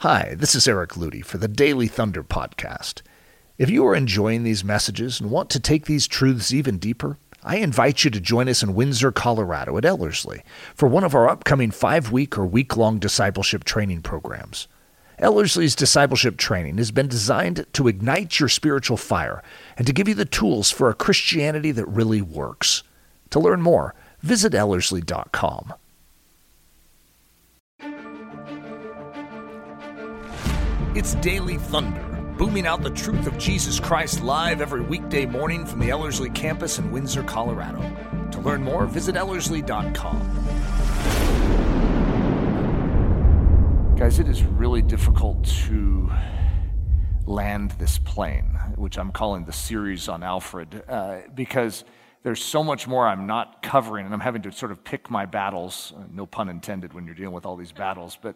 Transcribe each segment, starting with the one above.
Hi, this is Eric Ludy for the Daily Thunder Podcast. If you are enjoying these messages and want to take these truths even deeper, I invite you to join us in Windsor, Colorado at Ellerslie for one of our upcoming five week or week long discipleship training programs. Ellerslie's discipleship training has been designed to ignite your spiritual fire and to give you the tools for a Christianity that really works. To learn more, visit Ellerslie.com. It's Daily Thunder, booming out the truth of Jesus Christ live every weekday morning from the Ellerslie campus in Windsor, Colorado. To learn more, visit Ellerslie.com. Guys, it is really difficult to land this plane, which I'm calling the series on Alfred, uh, because there's so much more I'm not covering, and I'm having to sort of pick my battles. No pun intended when you're dealing with all these battles, but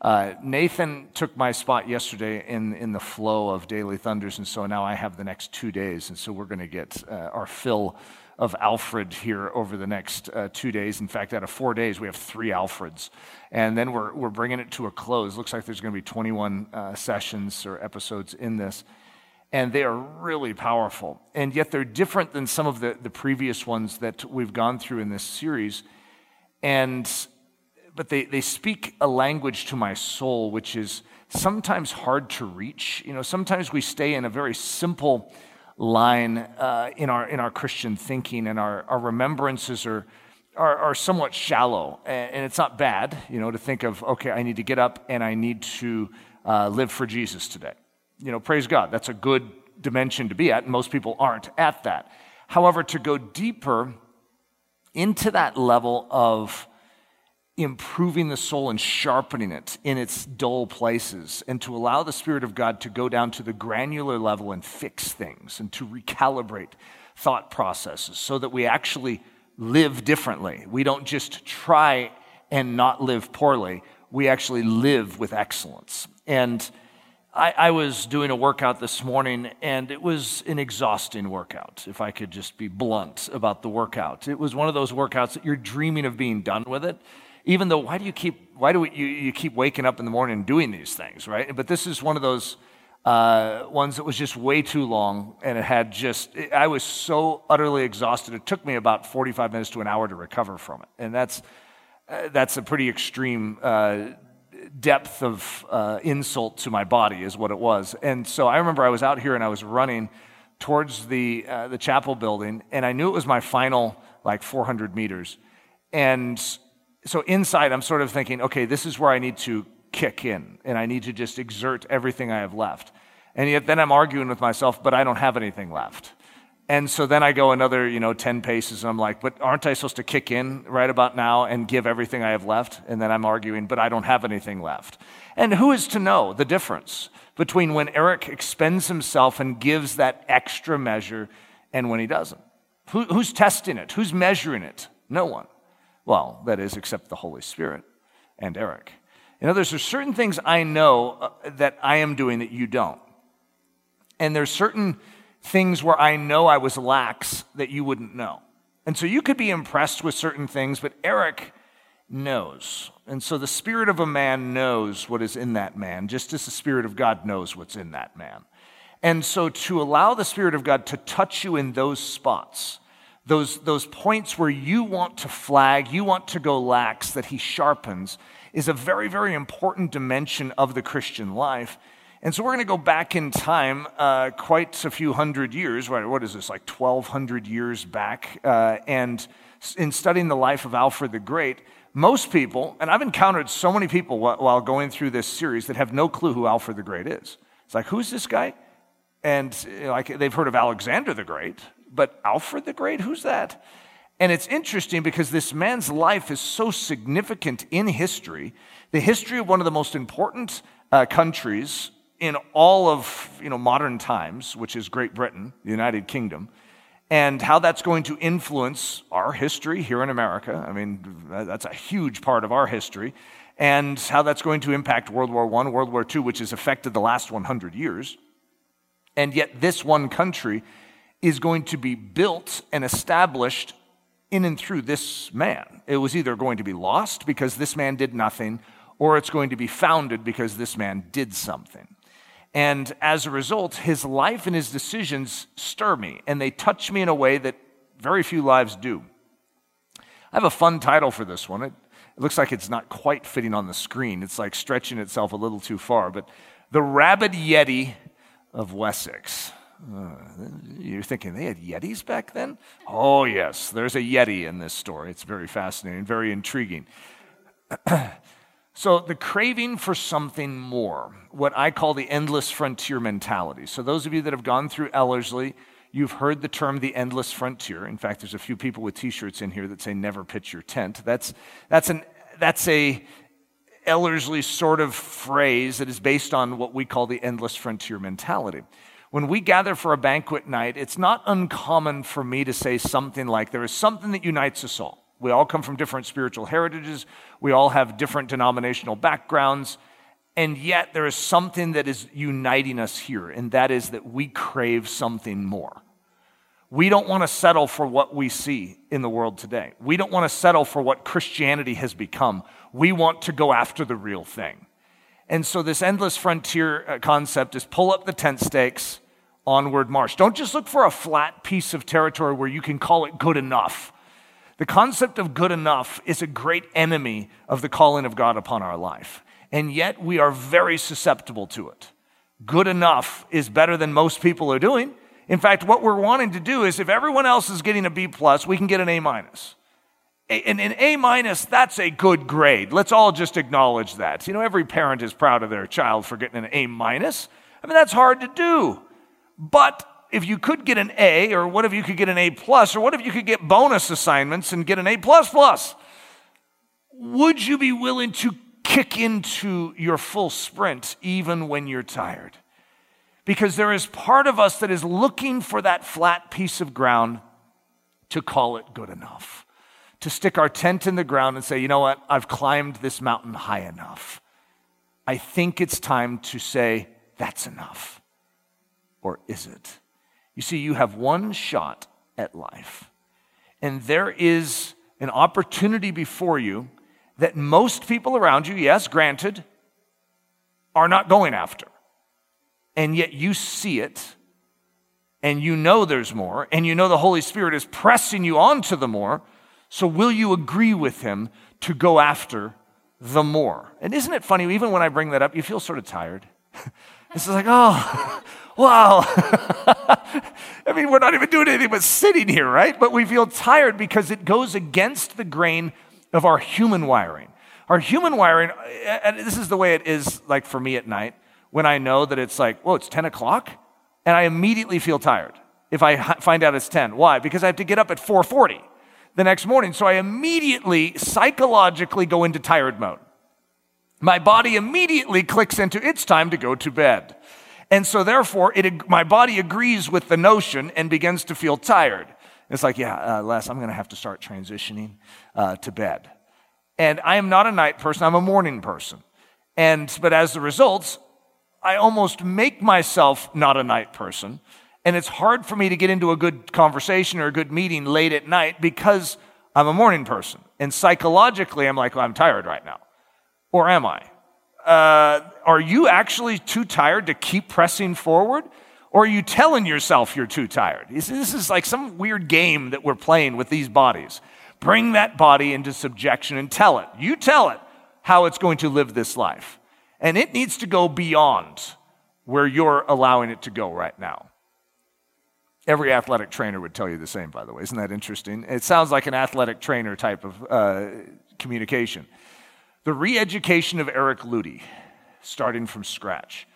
uh, Nathan took my spot yesterday in, in the flow of Daily Thunders, and so now I have the next two days, and so we're going to get uh, our fill of Alfred here over the next uh, two days. In fact, out of four days, we have three Alfreds, and then we're, we're bringing it to a close. Looks like there's going to be 21 uh, sessions or episodes in this, and they are really powerful, and yet they're different than some of the, the previous ones that we've gone through in this series, and but they, they speak a language to my soul which is sometimes hard to reach. You know, sometimes we stay in a very simple line uh, in, our, in our Christian thinking, and our, our remembrances are, are, are somewhat shallow. And, it's not bad, you know, to think of, okay, I need to get up and I need to uh, live for Jesus today. You know, praise God, that's a good dimension to be at, and most people aren't at that. However, to go deeper into that level of improving the soul and sharpening it in its dull places, and to allow the Spirit of God to go down to the granular level and fix things and to recalibrate thought processes so that we actually live differently. We don't just try and not live poorly, we actually live with excellence. And I, I, was doing a workout this morning, and it was an exhausting workout, if I could just be blunt about the workout. It was one of those workouts that you're dreaming of being done with it even though why do you keep why do we, you, you keep waking up in the morning and doing these things right? But this is one of those uh, ones that was just way too long and it had just i was so utterly exhausted. It took me about 45 minutes to an hour to recover from it. And that's uh, that's a pretty extreme uh, depth of uh, insult to my body is what it was. And so i remember i was out here and i was running towards the uh, the chapel building and i knew it was my final like 400 meters. And so inside, I'm sort of thinking, okay, this is where I need to kick in, and I need to just exert everything I have left. And yet then I'm arguing with myself, but I don't have anything left. And so then I go another, you know, 10 paces, and I'm like, but aren't I supposed to kick in right about now and give everything I have left? And then I'm arguing, but I don't have anything left. And who is to know the difference between when Eric expends himself and gives that extra measure and when he doesn't? Who, who's testing it? Who's measuring it? No one. Well, that is, except the Holy Spirit and Eric. In other words, there's certain things I know uh, that I am doing that you don't. And there's certain things where I know I was lax that you wouldn't know. And so you could be impressed with certain things, but Eric knows. And so the spirit of a man knows what is in that man, just as the spirit of God knows what's in that man. And so to allow the spirit of God to touch you in those spots, those, those points where you want to flag, you want to go lax, that he sharpens, is a very, very important dimension of the Christian life. And so we're going to go back in time uh, quite a few hundred years. right? What is this, like 1,200 years back? Uh, and in studying the life of Alfred the Great, most people, and I've encountered so many people while going through this series that have no clue who Alfred the Great is. It's like, who's this guy? And you know, like they've heard of Alexander the Great, but Alfred the Great, who's that? And it's interesting because this man's life is so significant in history, the history of one of the most important uh, countries in all of you know, modern times, which is Great Britain, the United Kingdom, and how that's going to influence our history here in America. I mean, that's a huge part of our history. And how that's going to impact World War I, World War II, which has affected the last 100 years. And yet, this one country is going to be built and established in and through this man. It was either going to be lost because this man did nothing, or it's going to be founded because this man did something. And as a result, his life and his decisions stir me, and they touch me in a way that very few lives do. I have a fun title for this one. It, it looks like it's not quite fitting on the screen. It's like stretching itself a little too far, but The Rabid Yeti of Wessex. Uh, you're thinking they had Yetis back then? Oh, yes, there's a Yeti in this story. It's very fascinating, very intriguing. so, the craving for something more, what I call the endless frontier mentality. So, those of you that have gone through Ellerslie, you've heard the term the endless frontier. In fact, there's a few people with t shirts in here that say never pitch your tent. That's, that's, an, that's a Ellerslie sort of phrase that is based on what we call the endless frontier mentality. When we gather for a banquet night, it's not uncommon for me to say something like, There is something that unites us all. We all come from different spiritual heritages, we all have different denominational backgrounds, and yet there is something that is uniting us here, and that is that we crave something more. We don't want to settle for what we see in the world today. We don't want to settle for what Christianity has become. We want to go after the real thing. And so, this endless frontier uh, concept is pull up the tent stakes, onward march. Don't just look for a flat piece of territory where you can call it good enough. The concept of good enough is a great enemy of the calling of God upon our life. And yet, we are very susceptible to it. Good enough is better than most people are doing. In fact, what we're wanting to do is if everyone else is getting a B plus, we can get an A minus. And an A minus, that's a good grade. Let's all just acknowledge that. You know, every parent is proud of their child for getting an A minus. I mean, that's hard to do. But if you could get an A, or what if you could get an A plus, or what if you could get bonus assignments and get an A plus plus? Would you be willing to kick into your full sprint even when you're tired? Because there is part of us that is looking for that flat piece of ground to call it good enough to stick our tent in the ground and say, you know what, I've climbed this mountain high enough. I think it's time to say, that's enough. Or is it? You see, you have one shot at life, and there is an opportunity before you that most people around you, yes, granted, are not going after. And yet you see it, and you know there's more, and you know the Holy Spirit is pressing you onto the more so, will you agree with him to go after the more? And isn't it funny, even when I bring that up, you feel sort of tired? this is like, oh, wow. I mean, we're not even doing anything but sitting here, right? But we feel tired because it goes against the grain of our human wiring. Our human wiring, and this is the way it is like for me at night, when I know that it's like, whoa, it's 10 o'clock, and I immediately feel tired if I find out it's 10. Why? Because I have to get up at 440 the next morning. So I immediately psychologically go into tired mode. My body immediately clicks into it's time to go to bed. And so therefore, it, my body agrees with the notion and begins to feel tired. It's like, yeah, uh, Les, I'm going to have to start transitioning uh, to bed. And I am not a night person, I'm a morning person. And, but as a result, I almost make myself not a night person and it's hard for me to get into a good conversation or a good meeting late at night because I'm a morning person. And psychologically, I'm like, well, I'm tired right now. Or am I? Uh, are you actually too tired to keep pressing forward? Or are you telling yourself you're too tired? This is like some weird game that we're playing with these bodies. Bring that body into subjection and tell it. You tell it how it's going to live this life. And it needs to go beyond where you're allowing it to go right now. Every athletic trainer would tell you the same, by the way. Isn't that interesting? It sounds like an athletic trainer type of uh, communication. The re education of Eric Ludy, starting from scratch.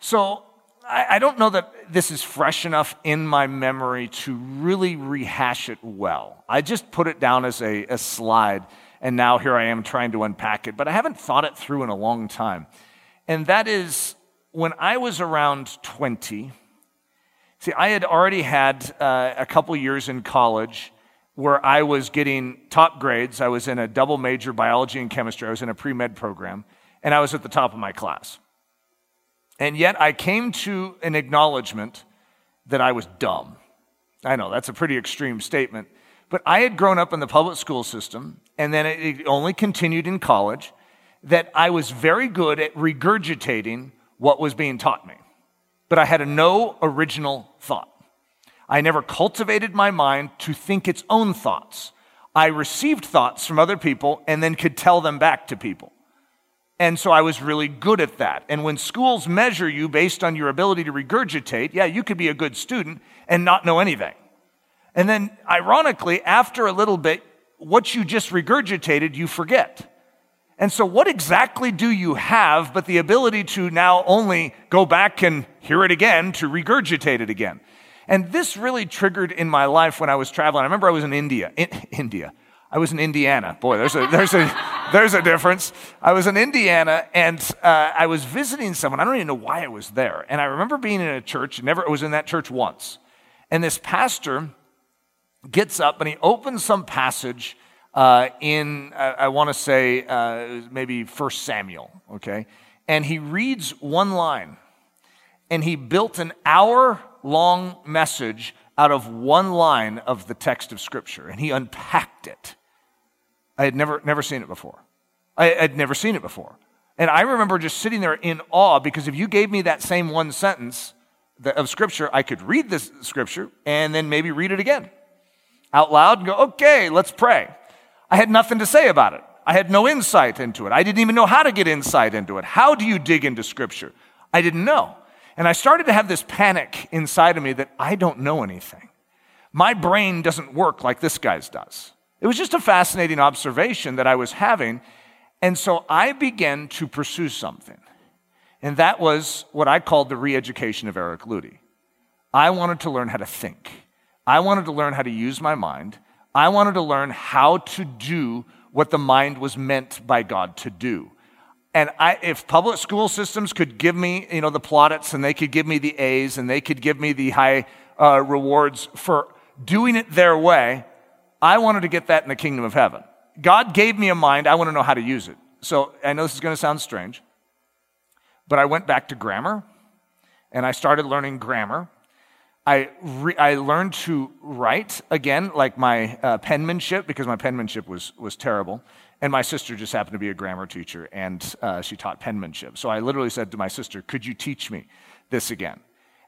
So, I, I don't know that this is fresh enough in my memory to really rehash it well. I just put it down as a, a slide, and now here I am trying to unpack it, but I haven't thought it through in a long time. And that is when I was around 20, See, I had already had uh, a couple years in college where I was getting top grades. I was in a double major biology and chemistry. I was in a pre med program, and I was at the top of my class. And yet I came to an acknowledgement that I was dumb. I know that's a pretty extreme statement, but I had grown up in the public school system, and then it only continued in college. that I was very good at regurgitating what was being taught me, but I had no original thought. I never cultivated my mind to think its own thoughts. I received thoughts from other people and then could tell them back to people. And so I was really good at that. And when schools measure you based on your ability to regurgitate, yeah, you could be a good student and not know anything. And then, ironically, after a little bit, what you just regurgitated, you forget. And so, what exactly do you have but the ability to now only go back and hear it again, to regurgitate it again? And this really triggered in my life when I was traveling. I remember I was in India. In, India. I was in Indiana. Boy, there's a, there's a, there's a difference. I was in Indiana and uh, I was visiting someone. I don't even know why I was there. And I remember being in a church. Never I was in that church once. And this pastor gets up and he opens some passage uh, in, uh, I want to say, uh, maybe First Samuel, okay? And he reads one line. And he built an hour long message out of one line of the text of Scripture. And he unpacked it. I had never, never seen it before. I had never seen it before. And I remember just sitting there in awe because if you gave me that same one sentence of Scripture, I could read this Scripture and then maybe read it again out loud and go, okay, let's pray. I had nothing to say about it. I had no insight into it. I didn't even know how to get insight into it. How do you dig into Scripture? I didn't know. And I started to have this panic inside of me that I don't know anything. My brain doesn't work like this guy's does. It was just a fascinating observation that I was having. And so I began to pursue something. And that was what I called the re education of Eric Ludy. I wanted to learn how to think. I wanted to learn how to use my mind. I wanted to learn how to do what the mind was meant by God to do. And I, if public school systems could give me, you know, the plaudits and they could give me the A's and they could give me the high uh, rewards for doing it their way, I wanted to get that in the kingdom of heaven. God gave me a mind. I want to know how to use it. So I know this is going to sound strange, but I went back to grammar and I started learning grammar. I, re- I learned to write again, like my uh, penmanship, because my penmanship was, was terrible. And my sister just happened to be a grammar teacher, and uh, she taught penmanship. So I literally said to my sister, Could you teach me this again?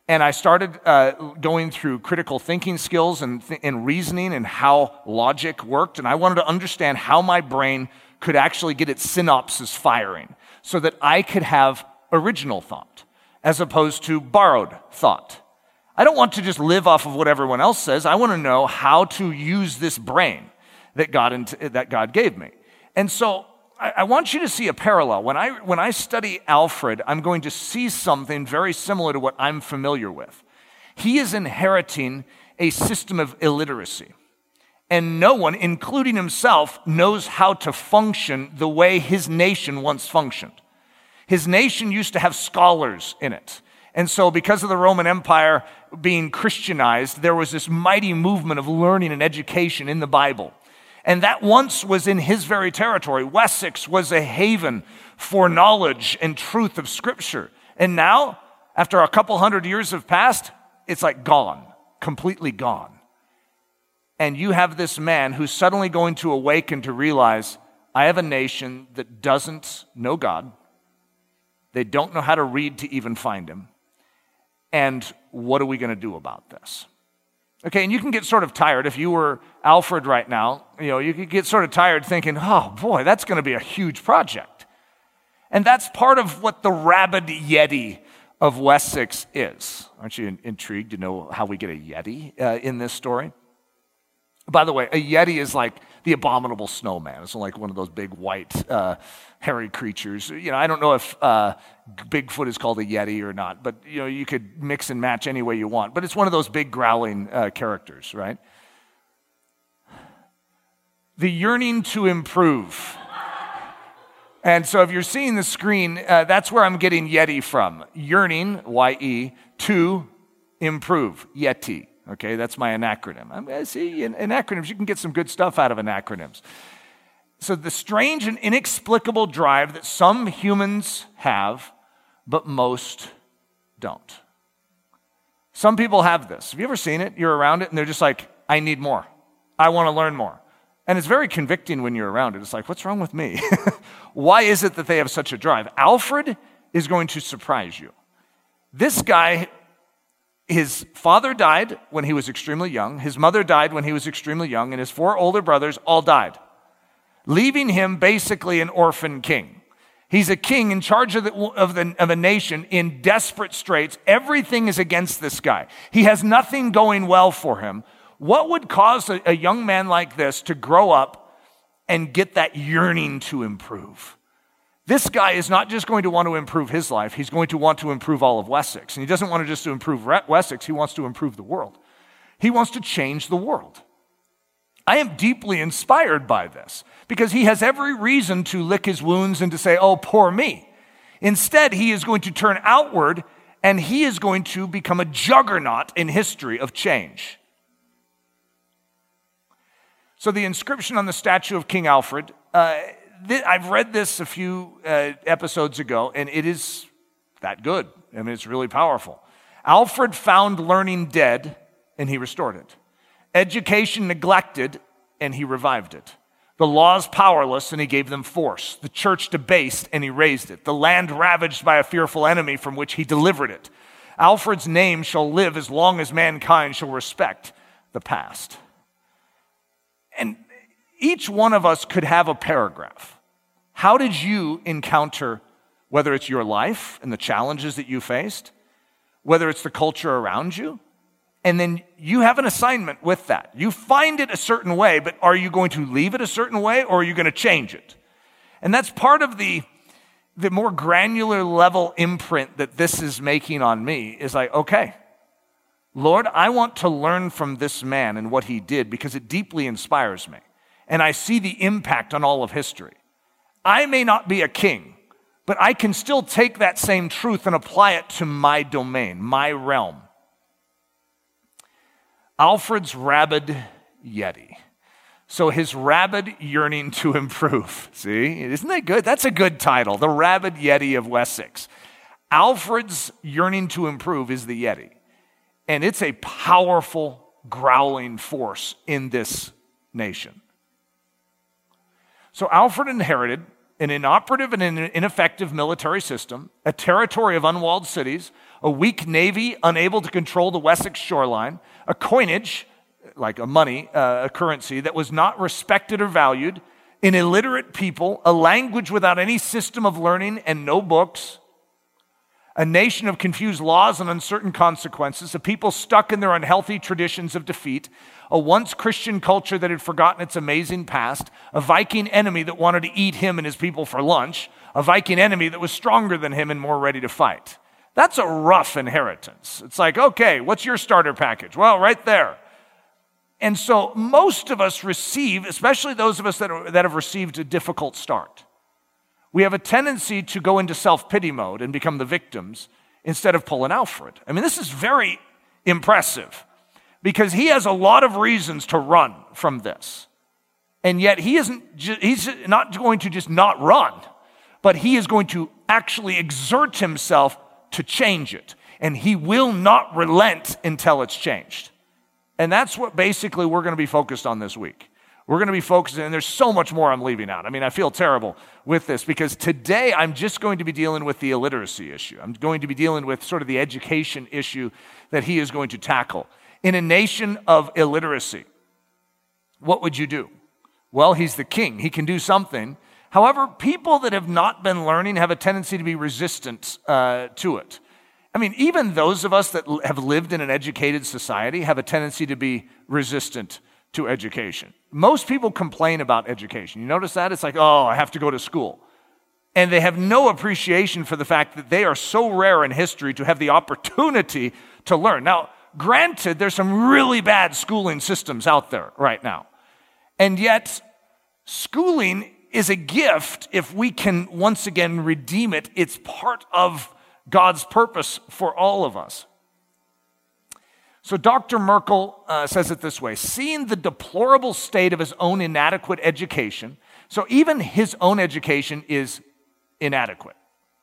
And I started uh, going through critical thinking skills and, th- and reasoning and how logic worked. And I wanted to understand how my brain could actually get its synapses firing so that I could have original thought as opposed to borrowed thought. I don't want to just live off of what everyone else says. I want to know how to use this brain that God, that God gave me. And so I, I want you to see a parallel. When I, when I study Alfred, I'm going to see something very similar to what I'm familiar with. He is inheriting a system of illiteracy. And no one, including himself, knows how to function the way his nation once functioned. His nation used to have scholars in it. And so, because of the Roman Empire being Christianized, there was this mighty movement of learning and education in the Bible. And that once was in his very territory. Wessex was a haven for knowledge and truth of Scripture. And now, after a couple hundred years have passed, it's like gone, completely gone. And you have this man who's suddenly going to awaken to realize I have a nation that doesn't know God. They don't know how to read to even find him. And what are we going to do about this? Okay, and you can get sort of tired if you were Alfred right now, you know, you could get sort of tired thinking, oh boy, that's going to be a huge project. And that's part of what the rabid Yeti of Wessex is. Aren't you intrigued to know how we get a Yeti uh, in this story? By the way, a Yeti is like the abominable snowman. It's like one of those big white, uh, hairy creatures. You know, I don't know if uh, Bigfoot is called a Yeti or not, but you know, you could mix and match any way you want. But it's one of those big growling uh, characters, right? The yearning to improve. And so, if you're seeing the screen, uh, that's where I'm getting Yeti from. Yearning, Y E, to improve, Yeti. Okay, that's my anacronym. I see in, you can get some good stuff out of anacronyms. So, the strange and inexplicable drive that some humans have, but most don't. Some people have this. Have you ever seen it? You're around it and they're just like, I need more. I want to learn more. And it's very convicting when you're around it. It's like, what's wrong with me? Why is it that they have such a drive? Alfred is going to surprise you. This guy, his father died when he was extremely young, his mother died when he was extremely young, and his four older brothers all died, leaving him basically an orphan king. He's a king in charge of, the, of, the, of, a nation in desperate straits. Everything is against this guy. He has nothing going well for him. What would cause a, a young man like this to grow up and get that yearning to improve? This guy is not just going to want to improve his life, he's going to want to improve all of Wessex. And he doesn't want to just to improve Wessex, he wants to improve the world. He wants to change the world. I am deeply inspired by this because he has every reason to lick his wounds and to say, oh, poor me. Instead, he is going to turn outward and he is going to become a juggernaut in history of change. So, the inscription on the statue of King Alfred, uh, th- I've read this a few uh, episodes ago, and it is that good. I mean, it's really powerful. Alfred found learning dead, and he restored it education neglected, and he revived it. The laws powerless, and he gave them force. The church debased, and he raised it. The land ravaged by a fearful enemy, from which he delivered it. Alfred's name shall live as long as mankind shall respect the past. And each one of us could have a paragraph. How did you encounter, whether it's your life and the challenges that you faced, whether it's the culture around you, and then you have an assignment with that. You find it a certain way, but are you going to leave it a certain way or are you going to change it? And that's part of the, the more granular level imprint that this is making on me is like, okay, Lord, I want to learn from this man and what he did because it deeply inspires me. And I see the impact on all of history. I may not be a king, but I can still take that same truth and apply it to my domain, my realm. Alfred's rabid Yeti. So his rabid yearning to improve. See, isn't that good? That's a good title. The rabid Yeti of Wessex. Alfred's yearning to improve is the Yeti. And it's a powerful, growling force in this nation. So Alfred inherited an inoperative and ineffective military system, a territory of unwalled cities, a weak navy unable to control the Wessex shoreline, a coinage, like a money, uh, a currency that was not respected or valued, an illiterate people, a language without any system of learning and no books, a nation of confused laws and uncertain consequences, a people stuck in their unhealthy traditions of defeat, a once Christian culture that had forgotten its amazing past, a Viking enemy that wanted to eat him and his people for lunch, a Viking enemy that was stronger than him and more ready to fight. That's a rough inheritance. It's like, okay, what's your starter package? Well, right there. And so most of us receive, especially those of us that, are, that have received a difficult start, we have a tendency to go into self pity mode and become the victims instead of pulling Alfred. I mean, this is very impressive because he has a lot of reasons to run from this. And yet he isn't, he's not going to just not run, but he is going to actually exert himself to change it. And he will not relent until it's changed. And that's what basically we're going to be focused on this week. We're going to be focusing, and there's so much more I'm leaving out. I mean, I feel terrible with this because today I'm just going to be dealing with the illiteracy issue. I'm going to be dealing with sort of the education issue that he is going to tackle. In a nation of illiteracy, what would you do? Well, he's the king, he can do something. However, people that have not been learning have a tendency to be resistant uh, to it. I mean, even those of us that have lived in an educated society have a tendency to be resistant to education. Most people complain about education. You notice that? It's like, oh, I have to go to school. And they have no appreciation for the fact that they are so rare in history to have the opportunity to learn. Now, granted, there's some really bad schooling systems out there right now. And yet, schooling is a gift if we can once again redeem it. It's part of God's purpose for all of us. So, Dr. Merkle uh, says it this way seeing the deplorable state of his own inadequate education, so even his own education is inadequate.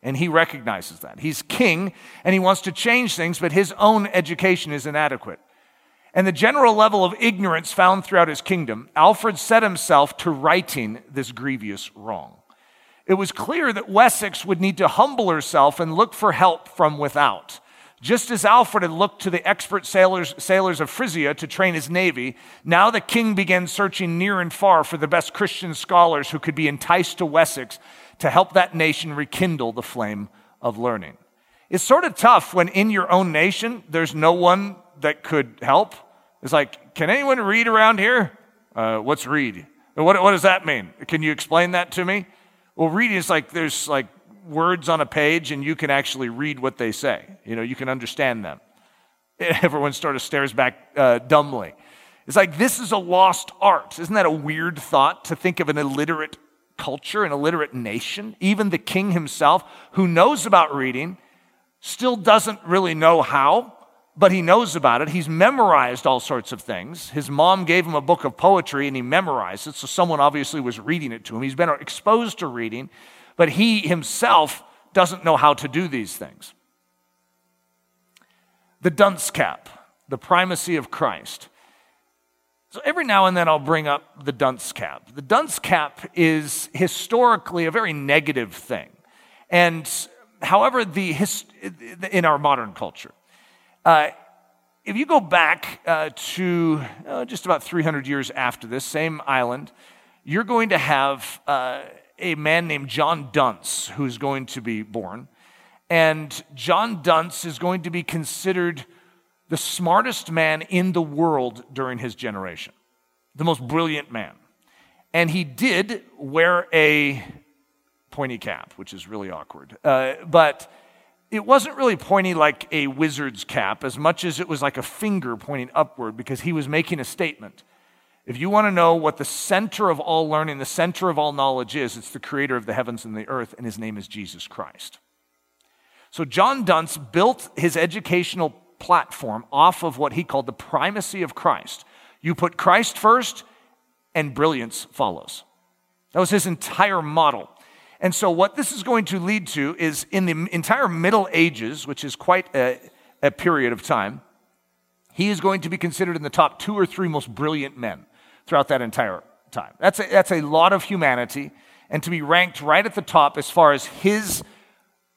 And he recognizes that. He's king and he wants to change things, but his own education is inadequate. And the general level of ignorance found throughout his kingdom, Alfred set himself to righting this grievous wrong. It was clear that Wessex would need to humble herself and look for help from without. Just as Alfred had looked to the expert sailors, sailors of Frisia to train his navy, now the king began searching near and far for the best Christian scholars who could be enticed to Wessex to help that nation rekindle the flame of learning. It's sort of tough when in your own nation there's no one that could help. It's like, can anyone read around here? Uh, what's read? What, what does that mean? Can you explain that to me? Well, reading is like there's like words on a page and you can actually read what they say. You know, you can understand them. Everyone sort of stares back uh, dumbly. It's like this is a lost art. Isn't that a weird thought to think of an illiterate culture, an illiterate nation? Even the king himself, who knows about reading, still doesn't really know how but he knows about it. He's memorized all sorts of things. His mom gave him a book of poetry and he memorized it, so someone obviously was reading it to him. He's been exposed to reading, but he himself doesn't know how to do these things. The dunce cap, the primacy of Christ. So every now and then I'll bring up the dunce cap. The dunce cap is historically a very negative thing. And however, the, in our modern culture, uh, if you go back uh, to uh, just about 300 years after this, same island, you're going to have uh, a man named John Duns who's going to be born. And John Duns is going to be considered the smartest man in the world during his generation, the most brilliant man. And he did wear a pointy cap, which is really awkward. Uh, but it wasn't really pointy like a wizard's cap as much as it was like a finger pointing upward because he was making a statement. If you want to know what the center of all learning, the center of all knowledge is, it's the creator of the heavens and the earth, and his name is Jesus Christ. So John Duns built his educational platform off of what he called the primacy of Christ. You put Christ first, and brilliance follows. That was his entire model. And so, what this is going to lead to is in the entire Middle Ages, which is quite a, a, period of time, he is going to be considered in the top two or three most brilliant men throughout that entire time. That's a, that's a lot of humanity, and to be ranked right at the top as far as his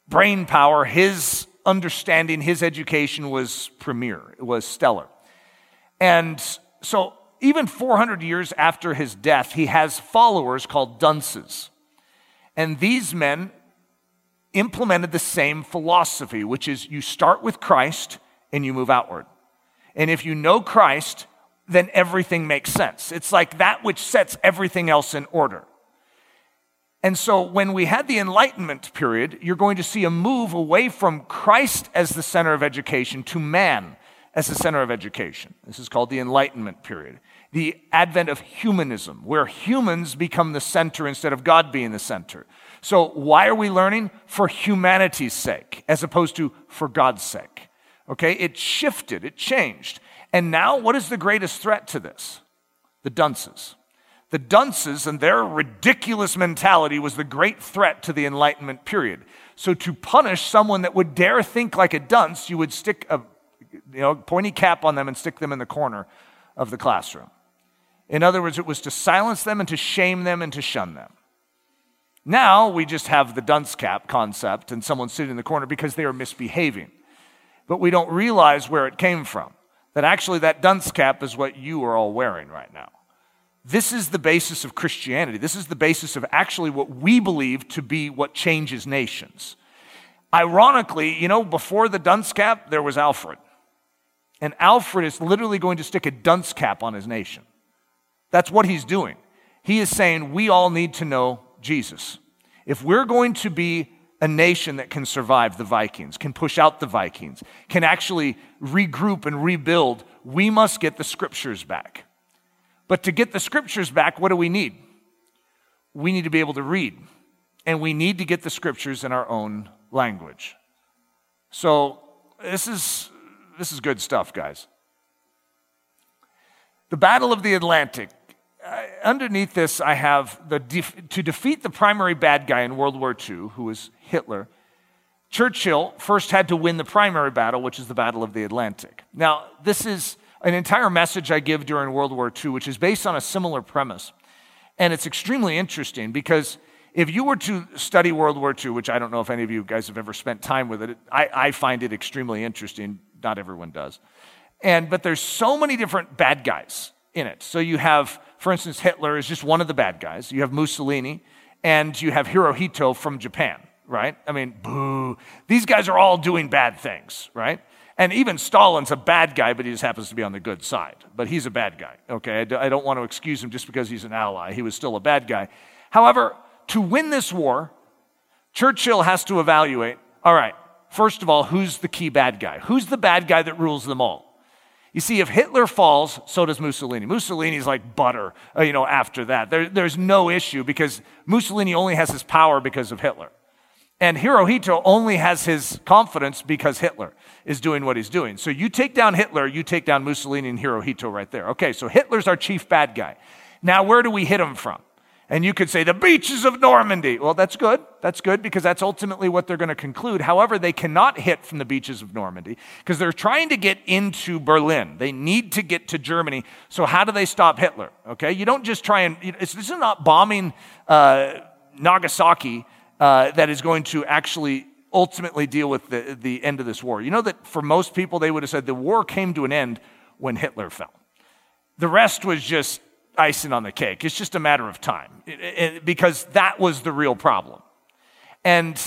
brain power, his understanding, his education was premier, it was stellar. And so, even 400 years after his death, he has followers called dunces. And these men implemented the same philosophy, which is you start with Christ and you move outward. And if you know Christ, then everything makes sense. It's like that which sets everything else in order. And so when we had the Enlightenment period, you're going to see a move away from Christ as the center of education to man as the center of education. This is called the Enlightenment period the advent of humanism, where humans become the center instead of God being the center. So, why are we learning? For humanity's sake, as opposed to for God's sake. Okay, it shifted, it changed. And now, what is the greatest threat to this? The dunces. The dunces and their ridiculous mentality was the great threat to the Enlightenment period. So, to punish someone that would dare think like a dunce, you would stick a you know, pointy cap on them and stick them in the corner of the classroom. In other words, it was to silence them and to shame them and to shun them. Now we just have the dunce cap concept and someone sitting in the corner because they are misbehaving. But we don't realize where it came from. That actually, that dunce cap is what you are all wearing right now. This is the basis of Christianity. This is the basis of actually what we believe to be what changes nations. Ironically, you know, before the dunce cap, there was Alfred. And Alfred is literally going to stick a dunce cap on his nation. That's what he's doing. He is saying we all need to know Jesus. If we're going to be a nation that can survive the Vikings, can push out the Vikings, can actually regroup and rebuild, we must get the scriptures back. But to get the scriptures back, what do we need? We need to be able to read, and we need to get the scriptures in our own language. So, this is, this is good stuff, guys. The Battle of the Atlantic underneath this, I have the def- to defeat the primary bad guy in World War II, who was Hitler. Churchill first had to win the primary battle, which is the Battle of the Atlantic. Now, this is an entire message I give during World War II, which is based on a similar premise. And it's extremely interesting because if you were to study World War II, which I don't know if any of you guys have ever spent time with it, I, I find it extremely interesting. Not everyone does. And, but there's so many different bad guys in it. So you have, for instance, Hitler is just one of the bad guys. You have Mussolini, and you have Hirohito from Japan, right? I mean, boo. These guys are all doing bad things, right? And even Stalin's a bad guy, but he just happens to be on the good side. But he's a bad guy, okay? I don't want to excuse him just because he's an ally. He was still a bad guy. However, to win this war, Churchill has to evaluate all right, first of all, who's the key bad guy? Who's the bad guy that rules them all? You see, if Hitler falls, so does Mussolini. Mussolini's like butter, uh, you know, after that. There, there's no issue because Mussolini only has his power because of Hitler. And Hirohito only has his confidence because Hitler is doing what he's doing. So you take down Hitler, you take down Mussolini and Hirohito right there. Okay, so Hitler's our chief bad guy. Now, where do we hit him from? And you could say the beaches of Normandy. Well, that's good. That's good because that's ultimately what they're going to conclude. However, they cannot hit from the beaches of Normandy because they're trying to get into Berlin. They need to get to Germany. So, how do they stop Hitler? Okay, you don't just try and, this is not bombing uh, Nagasaki uh, that is going to actually ultimately deal with the, the end of this war. You know that for most people, they would have said the war came to an end when Hitler fell. The rest was just icing on the cake. It's just a matter of time it, it, because that was the real problem. And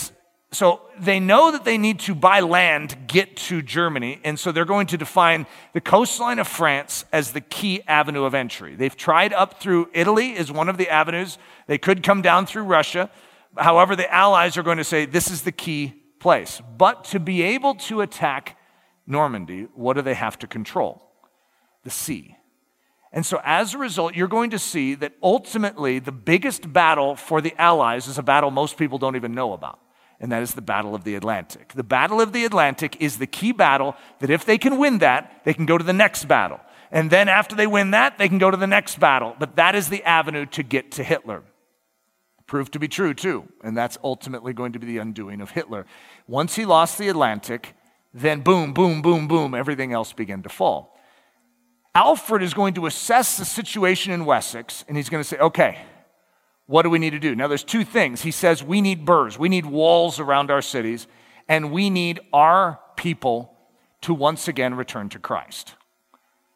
so they know that they need to, by land, get to Germany. And so they're going to define the coastline of France as the key avenue of entry. They've tried up through Italy as one of the avenues. They could come down through Russia. However, the Allies are going to say this is the key place. But to be able to attack Normandy, what do they have to control? The sea. And so, as a result, you're going to see that ultimately the biggest battle for the Allies is a battle most people don't even know about, and that is the Battle of the Atlantic. The Battle of the Atlantic is the key battle that if they can win that, they can go to the next battle. And then after they win that, they can go to the next battle. But that is the avenue to get to Hitler. Proved to be true, too. And that's ultimately going to be the undoing of Hitler. Once he lost the Atlantic, then boom, boom, boom, boom, everything else began to fall. Alfred is going to assess the situation in Wessex and he's going to say, okay, what do we need to do? Now, there's two things. He says we need burhs, we need walls around our cities, and we need our people to once again return to Christ.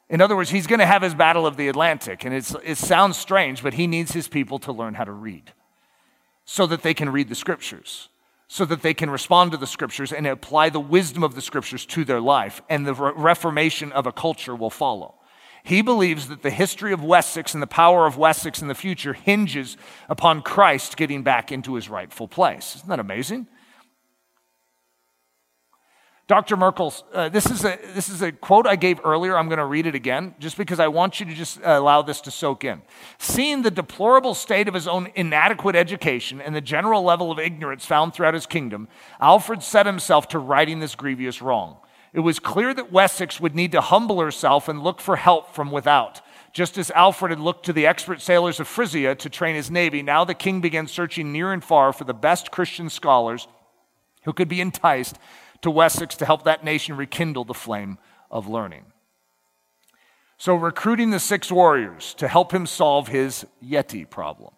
In other words, he's going to have his battle of the Atlantic, and it sounds strange, but he needs his people to learn how to read so that they can read the scriptures, so that they can respond to the scriptures and apply the wisdom of the scriptures to their life, and the reformation of a culture will follow. He believes that the history of Wessex and the power of Wessex in the future hinges upon Christ getting back into his rightful place. Isn't that amazing? Dr. Merkle, uh, this, is a, this is a quote I gave earlier. I'm going to read it again just because I want you to just uh, allow this to soak in. Seeing the deplorable state of his own inadequate education and the general level of ignorance found throughout his kingdom, Alfred set himself to righting this grievous wrong. It was clear that Wessex would need to humble herself and look for help from without. Just as Alfred had looked to the expert sailors of Frisia to train his navy, now the king began searching near and far for the best Christian scholars who could be enticed to Wessex to help that nation rekindle the flame of learning. So, recruiting the six warriors to help him solve his Yeti problem.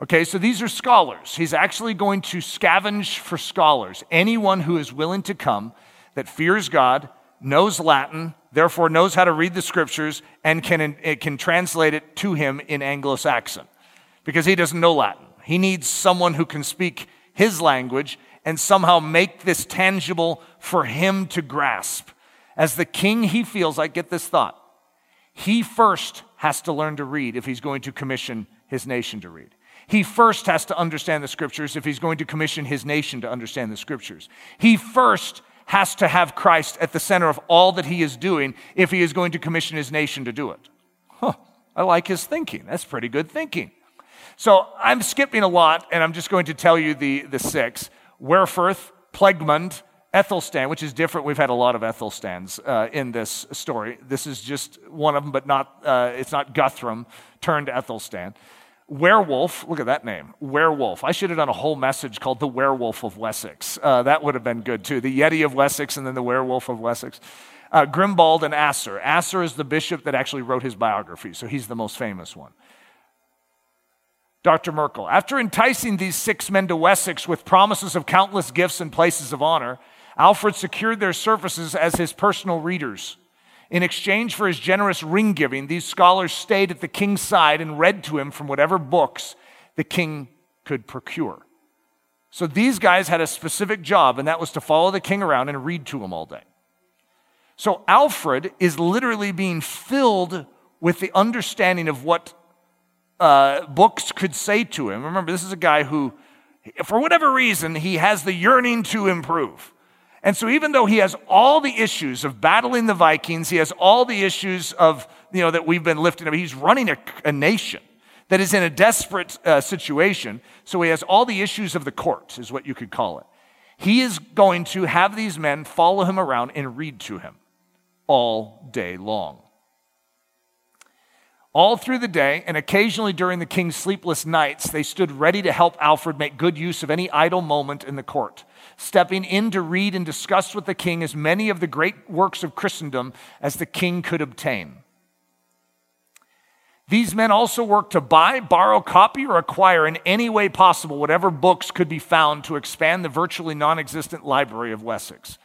Okay, so these are scholars. He's actually going to scavenge for scholars, anyone who is willing to come that fears God, knows Latin, therefore knows how to read the scriptures, and can, can translate it to him in Anglo Saxon because he doesn't know Latin. He needs someone who can speak his language and somehow make this tangible for him to grasp. As the king, he feels like, get this thought, he first has to learn to read if he's going to commission his nation to read. He first has to understand the scriptures if he's going to commission his nation to understand the scriptures. He first has to have Christ at the center of all that he is doing if he is going to commission his nation to do it. Huh, I like his thinking. That's pretty good thinking. So I'm skipping a lot, and I'm just going to tell you the, the six Werferth, Plegmund, Ethelstan, which is different. We've had a lot of Ethelstans uh, in this story. This is just one of them, but not, uh, it's not Guthrum turned Ethelstan. Werewolf, look at that name, Werewolf. I should have done a whole message called The Werewolf of Wessex. Uh, that would have been good too. The Yeti of Wessex and then the Werewolf of Wessex. uh, Grimbald and Asser. Asser is the bishop that actually wrote his biography, so he's the most famous one. Dr. Merkle. After enticing these six men to Wessex with promises of countless gifts and places of honor, Alfred secured their services as his personal readers. In exchange for his generous ring giving, these scholars stayed at the king's side and read to him from whatever books the king could procure. So these guys had a specific job, and that was to follow the king around and read to him all day. So Alfred is literally being filled with the understanding of what uh, books could say to him. Remember, this is a guy who, for whatever reason, he has the yearning to improve. And so, even though he has all the issues of battling the Vikings, he has all the issues of, you know, that we've been lifting up, he's running a, a nation that is in a desperate uh, situation. So, he has all the issues of the court, is what you could call it. He is going to have these men follow him around and read to him all day long. All through the day, and occasionally during the king's sleepless nights, they stood ready to help Alfred make good use of any idle moment in the court, stepping in to read and discuss with the king as many of the great works of Christendom as the king could obtain. These men also worked to buy, borrow, copy, or acquire in any way possible whatever books could be found to expand the virtually non existent library of Wessex.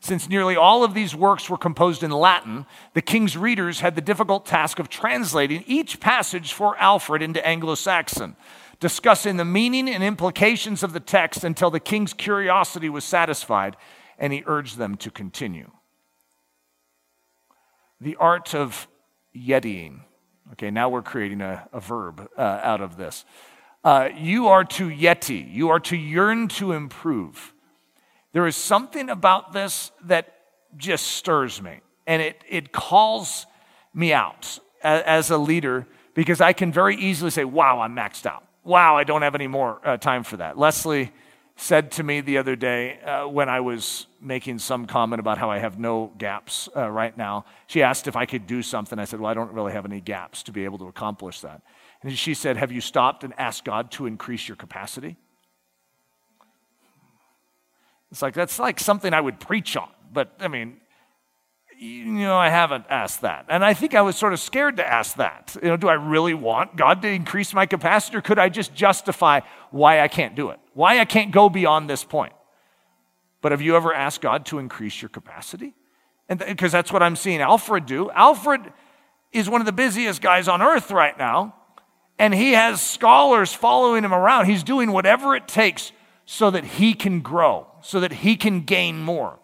Since nearly all of these works were composed in Latin, the king's readers had the difficult task of translating each passage for Alfred into Anglo Saxon, discussing the meaning and implications of the text until the king's curiosity was satisfied and he urged them to continue. The art of yetiing. Okay, now we're creating a, a verb uh, out of this. Uh, you are to yeti, you are to yearn to improve. There is something about this that just stirs me, and it, it calls me out as, a leader because I can very easily say, Wow, I'm maxed out. Wow, I don't have any more uh, time for that. Leslie said to me the other day uh, when I was making some comment about how I have no gaps uh, right now, she asked if I could do something. I said, Well, I don't really have any gaps to be able to accomplish that. And she said, Have you stopped and asked God to increase your capacity? It's like, that's like something I would preach on. But I mean, you know, I haven't asked that. And I think I was sort of scared to ask that. You know, do I really want God to increase my capacity or could I just justify why I can't do it? Why I can't go beyond this point? But have you ever asked God to increase your capacity? And because th- that's what I'm seeing Alfred do. Alfred is one of the busiest guys on earth right now, and he has scholars following him around. He's doing whatever it takes so that he can grow so that he can gain more.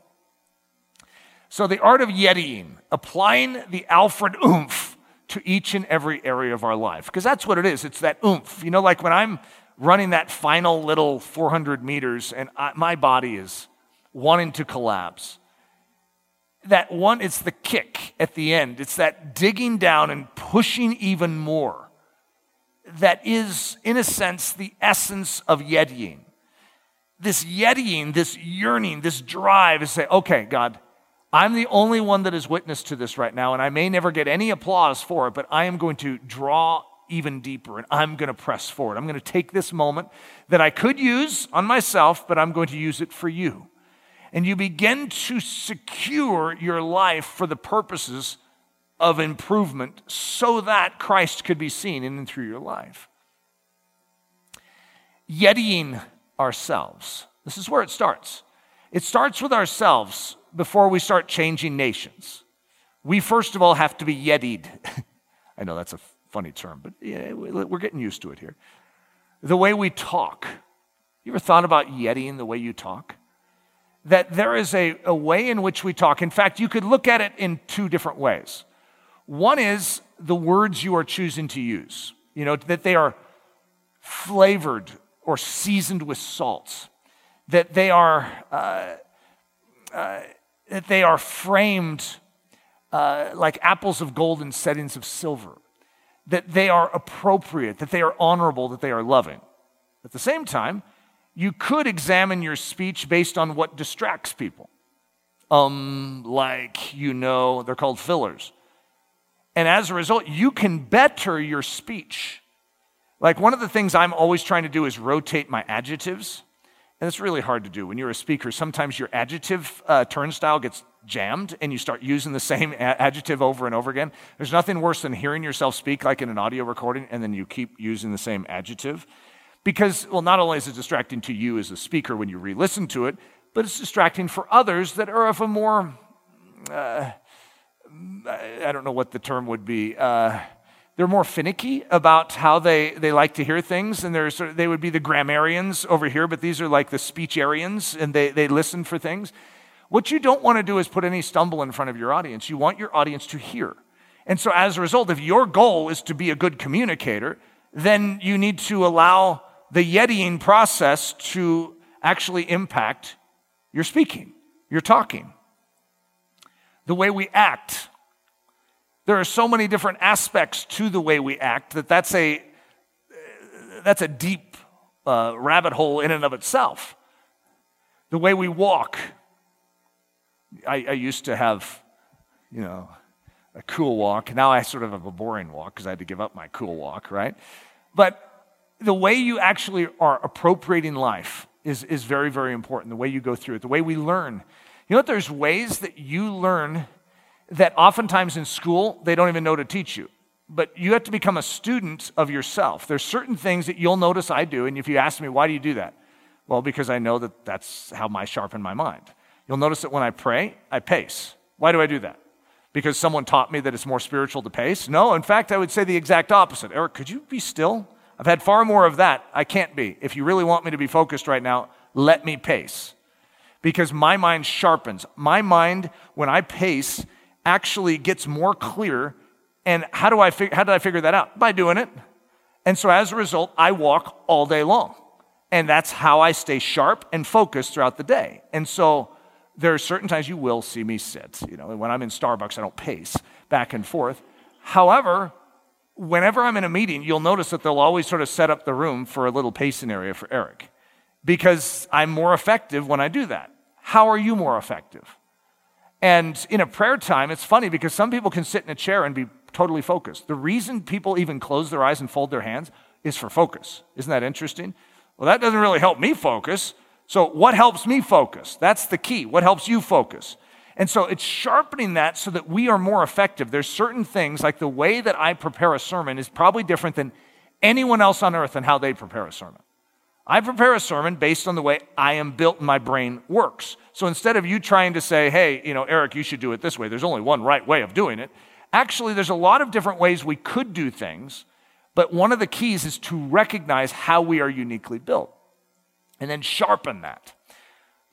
So, the art of Yetiing, applying the Alfred oomph to each and every area of our life, because that's what it is. It's that oomph. You know, like when I'm running that final little 400 meters and I, my body is wanting to collapse. That one, it's the kick at the end. It's that digging down and pushing even more. That is, in a sense, the essence of Yetiing this yetiing, this yearning, this drive is say, okay, God, I'm the only one that is witness to this right now, and I may never get any applause for it, but I am going to draw even deeper and I'm going to press forward. I'm going to take this moment that I could use on myself, but I'm going to use it for you. And you begin to secure your life for the purposes of improvement so that Christ could be seen in and through your life. Yetiing ourselves. This is where it starts. It starts with ourselves before we start changing nations. We first of all have to be yetied. I know that's a funny term, but yeah, we're getting used to it here. The way we talk. You ever thought about yetiing the way you talk? That there is a, a way in which we talk. In fact, you could look at it in two different ways. One is the words you are choosing to use, you know, that they are flavored or seasoned with salt, that they are, uh, uh, that they are framed uh, like apples of gold in settings of silver, that they are appropriate, that they are honorable, that they are loving. At the same time, you could examine your speech based on what distracts people. Um, like, you know, they're called fillers. And as a result, you can better your speech like one of the things I'm always trying to do is rotate my adjectives. And it's really hard to do when you're a speaker. Sometimes your adjective uh, turnstile gets jammed and you start using the same adjective over and over again. There's nothing worse than hearing yourself speak like in an audio recording and then you keep using the same adjective. Because, well, not only is it distracting to you as a speaker when you re listen to it, but it's distracting for others that are of a more, uh, I don't know what the term would be. Uh, they're more finicky about how they, they like to hear things, and they're sort of, they would be the grammarians over here, but these are like the speecharians, and they, they listen for things. What you don't want to do is put any stumble in front of your audience. You want your audience to hear. And so, as a result, if your goal is to be a good communicator, then you need to allow the Yetiing process to actually impact your speaking, your talking, the way we act. There are so many different aspects to the way we act that that's a, that's a deep uh, rabbit hole in and of itself. The way we walk. I, I used to have, you know, a cool walk. Now I sort of have a boring walk because I had to give up my cool walk, right? But the way you actually are appropriating life is, is very, very important. The way you go through it, the way we learn. You know what? There's ways that you learn that oftentimes in school they don't even know to teach you. But you have to become a student of yourself. There's certain things that you'll notice I do, and if you ask me, why do you do that? Well, because I know that that's how I sharpen my mind. You'll notice that when I pray, I pace. Why do I do that? Because someone taught me that it's more spiritual to pace? No, in fact, I would say the exact opposite. Eric, could you be still? I've had far more of that. I can't be. If you really want me to be focused right now, let me pace. Because my mind sharpens. My mind, when I pace, actually gets more clear. And how do I fig- how did I figure that out? By doing it. And so as a result, I walk all day long. And that's how I stay sharp and focused throughout the day. And so there are certain times you will see me sit. You know, when I'm in Starbucks, I don't pace back and forth. However, whenever I'm in a meeting, you'll notice that they'll always sort of set up the room for a little pacing area for Eric because I'm more effective when I do that. How are you more effective? And in a prayer time, it's funny because some people can sit in a chair and be totally focused. The reason people even close their eyes and fold their hands is for focus. Isn't that interesting? Well, that doesn't really help me focus. So, what helps me focus? That's the key. What helps you focus? And so it's sharpening that so that we are more effective. There's certain things, like the way that I prepare a sermon is probably different than anyone else on earth and how they prepare a sermon. I prepare a sermon based on the way I am built and my brain works. So instead of you trying to say, hey, you know, Eric, you should do it this way, there's only one right way of doing it. Actually, there's a lot of different ways we could do things, but one of the keys is to recognize how we are uniquely built and then sharpen that.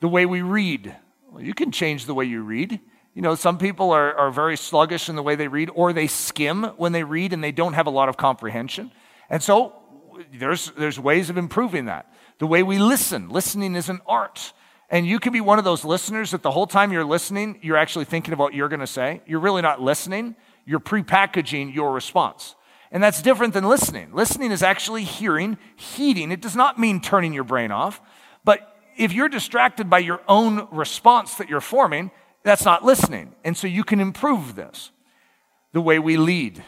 The way we read, well, you can change the way you read. You know, some people are, are very sluggish in the way they read, or they skim when they read and they don't have a lot of comprehension. And so there's, there's ways of improving that. The way we listen, listening is an art. And you can be one of those listeners that the whole time you're listening, you're actually thinking about what you're going to say. You're really not listening, you're prepackaging your response. And that's different than listening. Listening is actually hearing, heeding. It does not mean turning your brain off, but if you're distracted by your own response that you're forming, that's not listening. And so you can improve this. The way we lead,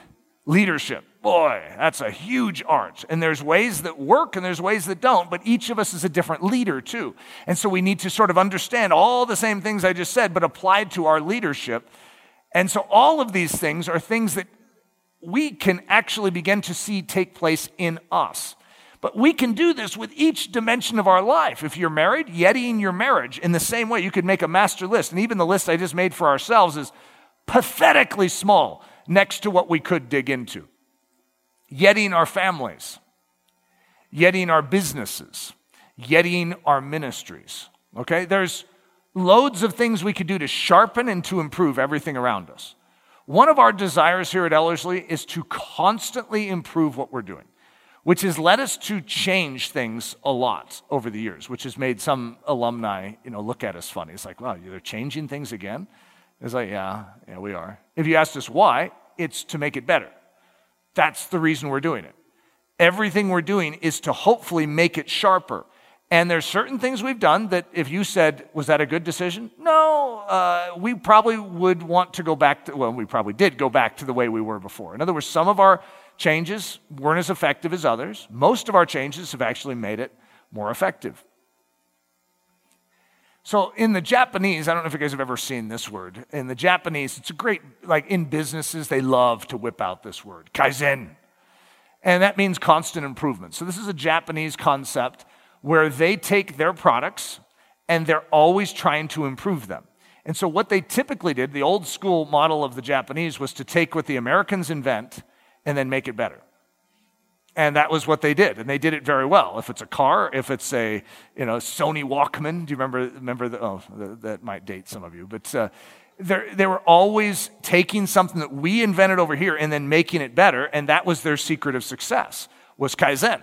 leadership. Boy, that's a huge arch. And there's ways that work and there's ways that don't, but each of us is a different leader too. And so we need to sort of understand all the same things I just said, but applied to our leadership. And so all of these things are things that we can actually begin to see take place in us. But we can do this with each dimension of our life. If you're married, yetiing your marriage in the same way. You could make a master list. And even the list I just made for ourselves is pathetically small next to what we could dig into. Yetiing our families, yetting our businesses, yetting our ministries. Okay? There's loads of things we could do to sharpen and to improve everything around us. One of our desires here at Ellerslie is to constantly improve what we're doing which has led us to change things a lot over the years, which has made some alumni, you know, look at us funny. It's like, wow, they're changing things again? It's like, yeah, yeah, we are. If you asked us why, it's to make it better. That's the reason we're doing it. Everything we're doing is to hopefully make it sharper. And there's certain things we've done that if you said, was that a good decision? No, uh, we probably would want to go back to, well, we probably did go back to the way we were before. In other words, some of our changes weren't as effective as others. Most of our changes have actually made it more effective. So in the Japanese, I don't know if you guys have ever seen this word. In the Japanese, it's a great, like in businesses, they love to whip out this word, kaizen. And that means constant improvement. So this is a Japanese concept where they take their products and they're always trying to improve them. And so what they typically did, the old school model of the Japanese was to take what the Americans invent and then make it better. And that was what they did, and they did it very well. If it's a car, if it's a you know Sony Walkman, do you remember? Remember the, oh, that might date some of you, but uh, they were always taking something that we invented over here and then making it better, and that was their secret of success was kaizen.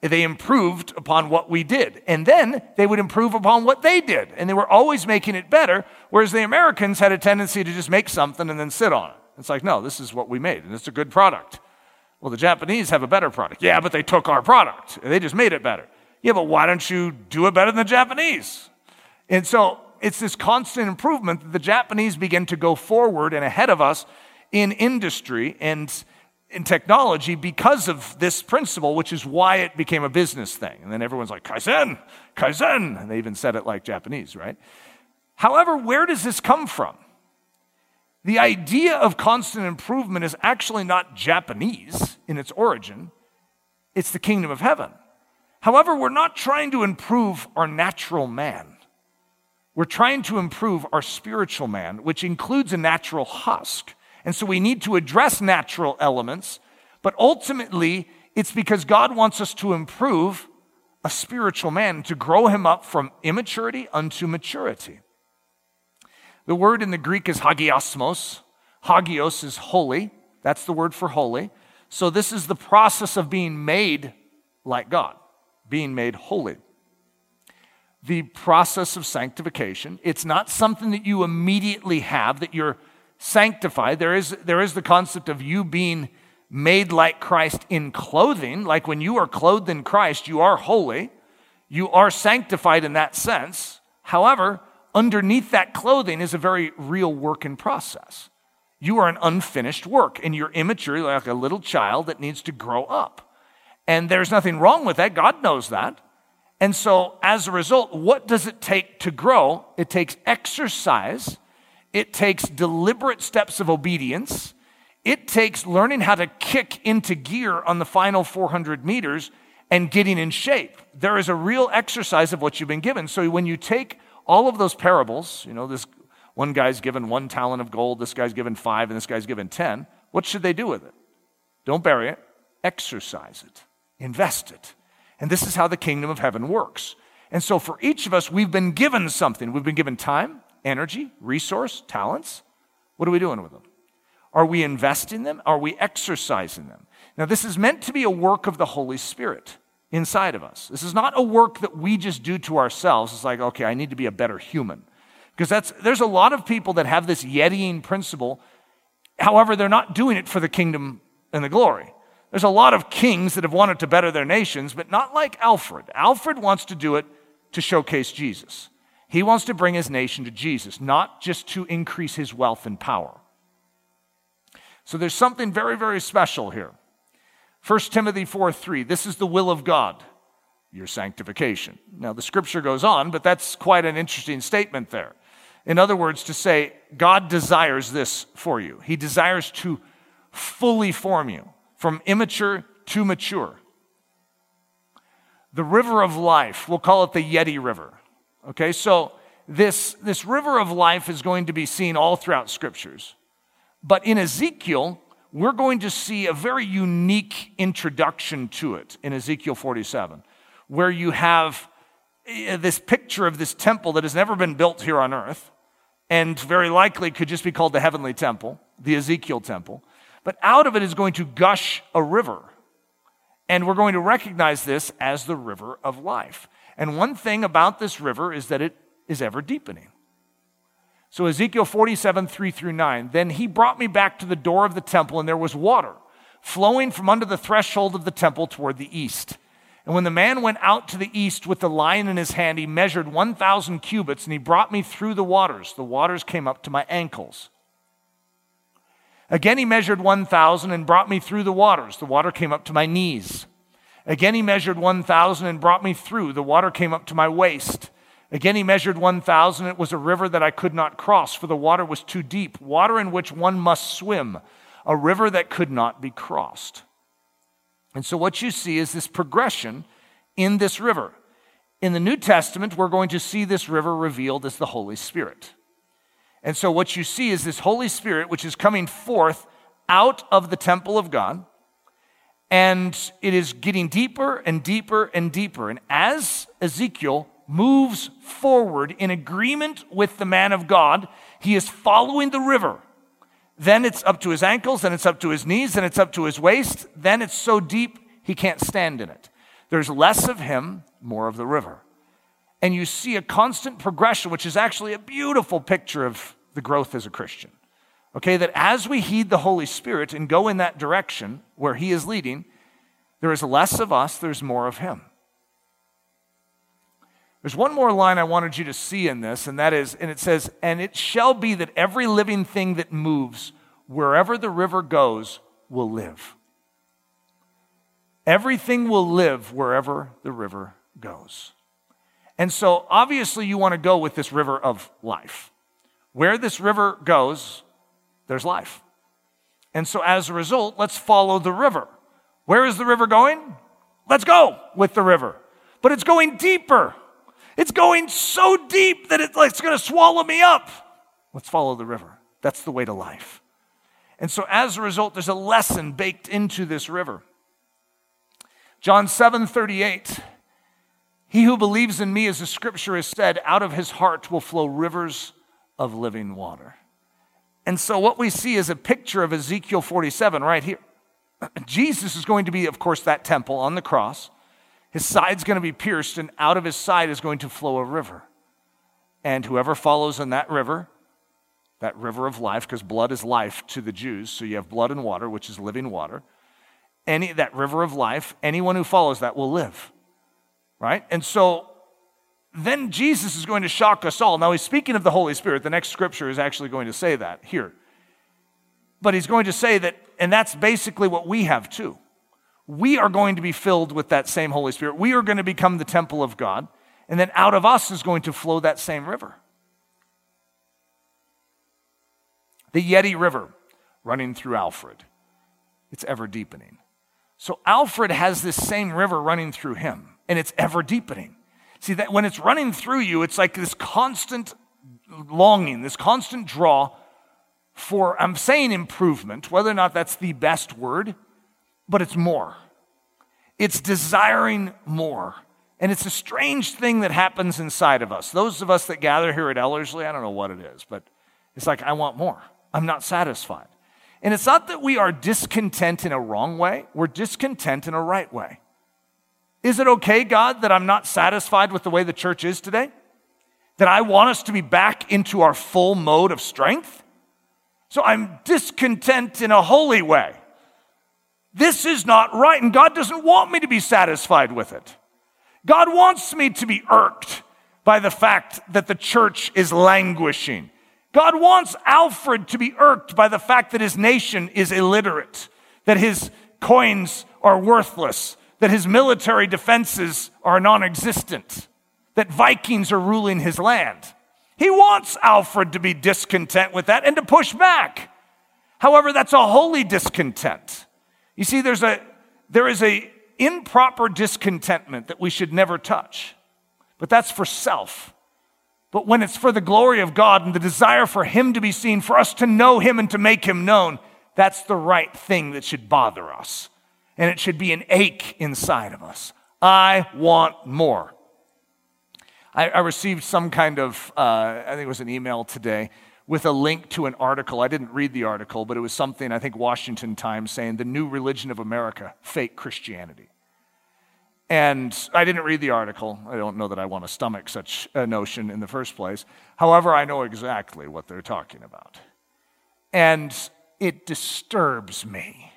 They improved upon what we did, and then they would improve upon what they did, and they were always making it better. Whereas the Americans had a tendency to just make something and then sit on it. It's like, no, this is what we made, and it's a good product. Well, the Japanese have a better product. Yeah, but they took our product. They just made it better. Yeah, but why don't you do it better than the Japanese? And so it's this constant improvement that the Japanese begin to go forward and ahead of us in industry and in technology because of this principle, which is why it became a business thing. And then everyone's like, Kaizen, Kaizen. And they even said it like Japanese, right? However, where does this come from? The idea of constant improvement is actually not Japanese in its origin, it's the kingdom of heaven. However, we're not trying to improve our natural man. We're trying to improve our spiritual man, which includes a natural husk. And so we need to address natural elements, but ultimately, it's because God wants us to improve a spiritual man, to grow him up from immaturity unto maturity. The word in the Greek is hagiasmos. Hagios is holy. That's the word for holy. So this is the process of being made like God, being made holy. The process of sanctification, it's not something that you immediately have, that you're sanctified. There is, there is the concept of you being made like Christ in clothing. Like when you are clothed in Christ, you are holy. You are sanctified in that sense. However, underneath that clothing is a very real work in process. You are an unfinished work, and you're immature, like a little child that needs to grow up. And there's nothing wrong with that. God knows that. And so, as a result, what does it take to grow? It takes exercise, it takes deliberate steps of obedience, it takes learning how to kick into gear on the final 400 meters and getting in shape. There is a real exercise of what you've been given. So, when you take all of those parables, you know, this one guy's given one talent of gold, this guy's given five, and this guy's given ten. What should they do with it? Don't bury it, exercise it, invest it. And this is how the kingdom of heaven works. And so for each of us, we've been given something. We've been given time, energy, resource, talents. What are we doing with them? Are we investing them? Are we exercising them? Now, this is meant to be a work of the Holy Spirit inside of us. This is not a work that we just do to ourselves. It's like, okay, I need to be a better human. Because that's, there's a lot of people that have this Yetiing principle. However, they're not doing it for the kingdom and the glory. There's a lot of kings that have wanted to better their nations, but not like Alfred. Alfred wants to do it to showcase Jesus. He wants to bring his nation to Jesus, not just to increase his wealth and power. So there's something very, very special here. 1 Timothy 4 3, this is the will of God, your sanctification. Now, the scripture goes on, but that's quite an interesting statement there. In other words, to say, God desires this for you. He desires to fully form you from immature to mature. The river of life, we'll call it the Yeti River. Okay, so this, this river of life is going to be seen all throughout scriptures. But in Ezekiel, we're going to see a very unique introduction to it in Ezekiel 47, where you have eh, this picture of this temple that has never been built here on earth, and very likely could just be called the heavenly temple, the Ezekiel temple. But out of it is going to gush a river. And we're going to recognize this as the river of life. And one thing about this river is that it is ever deepening. So, Ezekiel 47, 3 through 9. Then he brought me back to the door of the temple, and there was water flowing from under the threshold of the temple toward the east. And when the man went out to the east with the line in his hand, he measured 1,000 cubits, and he brought me through the waters. The waters came up to my ankles. Again, he measured 1,000 and brought me through the waters. The water came up to my knees. Again, he measured 1,000 and brought me through. The water came up to my waist. Again, he measured 1,000. It was a river that I could not cross, for the water was too deep, water in which one must swim, a river that could not be crossed. And so, what you see is this progression in this river. In the New Testament, we're going to see this river revealed as the Holy Spirit. And so, what you see is this Holy Spirit, which is coming forth out of the temple of God, and it is getting deeper and deeper and deeper. And as Ezekiel moves forward in agreement with the man of God. He is following the river. Then it's up to his ankles, then it's up to his knees, then it's up to his waist. Then it's so deep he can't stand in it. There's less of him, more of the river. And you see a constant progression, which is actually a beautiful picture of the growth as a Christian. Okay, that as we heed the Holy Spirit and go in that direction where he is leading, there is less of us, there's more of him. There's one more line I wanted you to see in this, and that is, and it says, And it shall be that every living thing that moves, wherever the river goes, will live. Everything will live wherever the river goes. And so, obviously, you want to go with this river of life. Where this river goes, there's life. And so, as a result, let's follow the river. Where is the river going? Let's go with the river. But it's going deeper. It's going so deep that it's, going to swallow me up. Let's follow the river. That's the way to life. And so, as a result, there's a lesson baked into this river. John 7 38. He who believes in me, as the scripture has said, out of his heart will flow rivers of living water. And so, what we see is a picture of Ezekiel 47 right here. Jesus is going to be, of course, that temple on the cross. His side's going to be pierced, and out of his side is going to flow a river. And whoever follows in that river, that river of life, because blood is life to the Jews, so you have blood and water, which is living water. Any that river of life, anyone who follows that will live. Right? And so then Jesus is going to shock us all. Now he's speaking of the Holy Spirit. The next scripture is actually going to say that here. But he's going to say that, and that's basically what we have too we are going to be filled with that same Holy Spirit. We are going to become the temple of God. And then out of us is going to flow that same river. The Yeti River running through Alfred, it's ever deepening. So Alfred has this same river running through him, and it's ever deepening. See, that when it's running through you, it's like this constant longing, this constant draw for, I'm saying improvement, whether or not that's the best word but it's more. It's desiring more. And it's a strange thing that happens inside of us. Those of us that gather here at Ellerslie, I don't know what it is, but it's like, I want more. I'm not satisfied. And it's not that we are discontent in a wrong way, we're discontent in a right way. Is it okay, God, that I'm not satisfied with the way the church is today? That I want us to be back into our full mode of strength? So I'm discontent in a holy way. This is not right, and God doesn't want me to be satisfied with it. God wants me to be irked by the fact that the church is languishing. God wants Alfred to be irked by the fact that his nation is illiterate, that his coins are worthless, that his military defenses are non existent, that Vikings are ruling his land. He wants Alfred to be discontent with that and to push back. However, that's a holy discontent. You see, there's a, there is a improper discontentment that we should never touch, but that's for self. But when it's for the glory of God and the desire for Him to be seen, for us to know Him and to make Him known, that's the right thing that should bother us. And it should be an ache inside of us. I want more. I, I received some kind of, uh, I think it was an email today with a link to an article. I didn't read the article, but it was something, I think, Washington Times saying the new religion of America, fake Christianity. And I didn't read the article. I don't know that I want to stomach such a notion in the first place. However, I know exactly what they're talking about. And it disturbs me.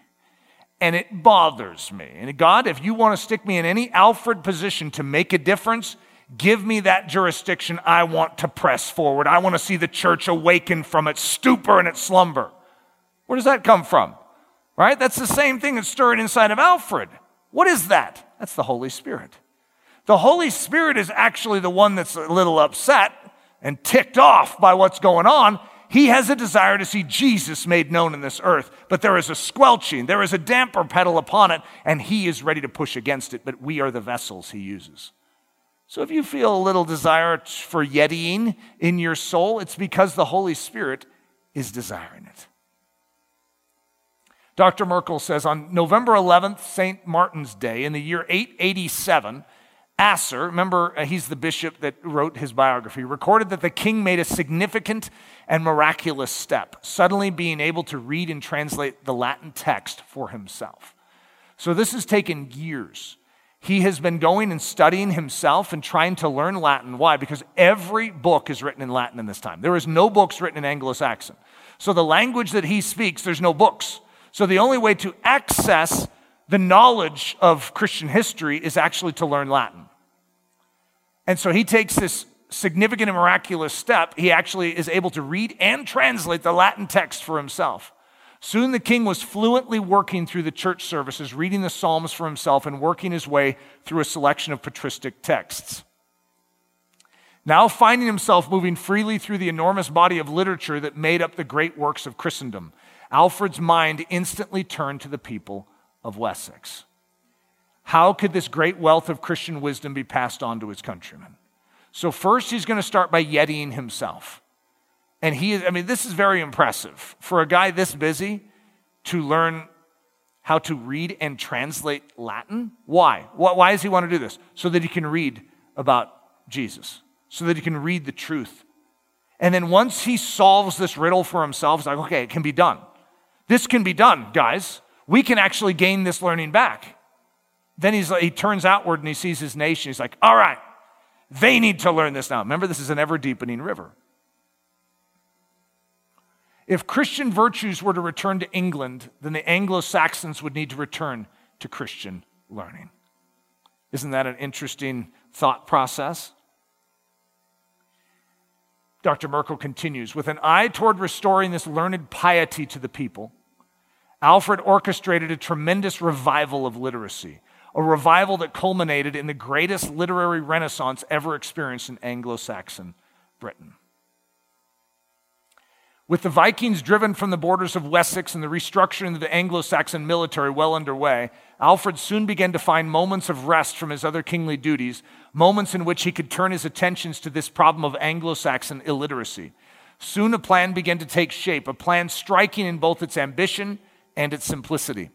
And it bothers me. And God, if you want to stick me in any Alfred position to make a difference, Give me that jurisdiction. I want to press forward. I want to see the church awaken from its stupor and its slumber. Where does that come from? Right? That's the same thing that's stirring inside of Alfred. What is that? That's the Holy Spirit. The Holy Spirit is actually the one that's a little upset and ticked off by what's going on. He has a desire to see Jesus made known in this earth, but there is a squelching, there is a damper pedal upon it, and he is ready to push against it, but we are the vessels he uses. So if you feel a little desire for yetiing in your soul, it's because the Holy Spirit is desiring it. Dr. Merkle says on November 11th, St. Martin's Day, in the year 887, Asser, remember uh, he's the bishop that wrote his biography, recorded that the king made a significant and miraculous step, suddenly being able to read and translate the Latin text for himself. So this has taken years. He has been going and studying himself and trying to learn Latin. Why? Because every book is written in Latin in this time. There is no books written in Anglo Saxon. So the language that he speaks, there's no books. So the only way to access the knowledge of Christian history is actually to learn Latin. And so he takes this significant and miraculous step. He actually is able to read and translate the Latin text for himself. Soon the king was fluently working through the church services, reading the Psalms for himself and working his way through a selection of patristic texts. Now, finding himself moving freely through the enormous body of literature that made up the great works of Christendom, Alfred's mind instantly turned to the people of Wessex. How could this great wealth of Christian wisdom be passed on to his countrymen? So, first, he's going to start by yetiing himself. And he is, I mean, this is very impressive. For a guy this busy to learn how to read and translate Latin. Why? Why does he want to do this? So that he can read about Jesus, so that he can read the truth. And then once he solves this riddle for himself, he's like, okay, it can be done. This can be done, guys. We can actually gain this learning back. Then he's he turns outward and he sees his nation. He's like, all right, they need to learn this now. Remember, this is an ever deepening river. If Christian virtues were to return to England, then the Anglo Saxons would need to return to Christian learning. Isn't that an interesting thought process? Dr. Merkle continues with an eye toward restoring this learned piety to the people. Alfred orchestrated a tremendous revival of literacy, a revival that culminated in the greatest literary renaissance ever experienced in Anglo Saxon Britain. With the Vikings driven from the borders of Wessex and the restructuring of the Anglo Saxon military well underway, Alfred soon began to find moments of rest from his other kingly duties, moments in which he could turn his attentions to this problem of Anglo Saxon illiteracy. Soon a plan began to take shape, a plan striking in both its ambition and its simplicity.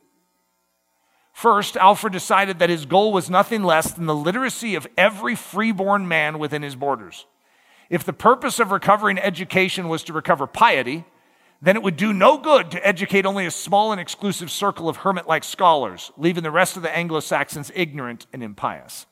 First, Alfred decided that his goal was nothing less than the literacy of every freeborn man within his borders. If the purpose of recovering education was to recover piety, then it would do no good to educate only a small and exclusive circle of hermit like scholars, leaving the rest of the Anglo Saxons ignorant and impious.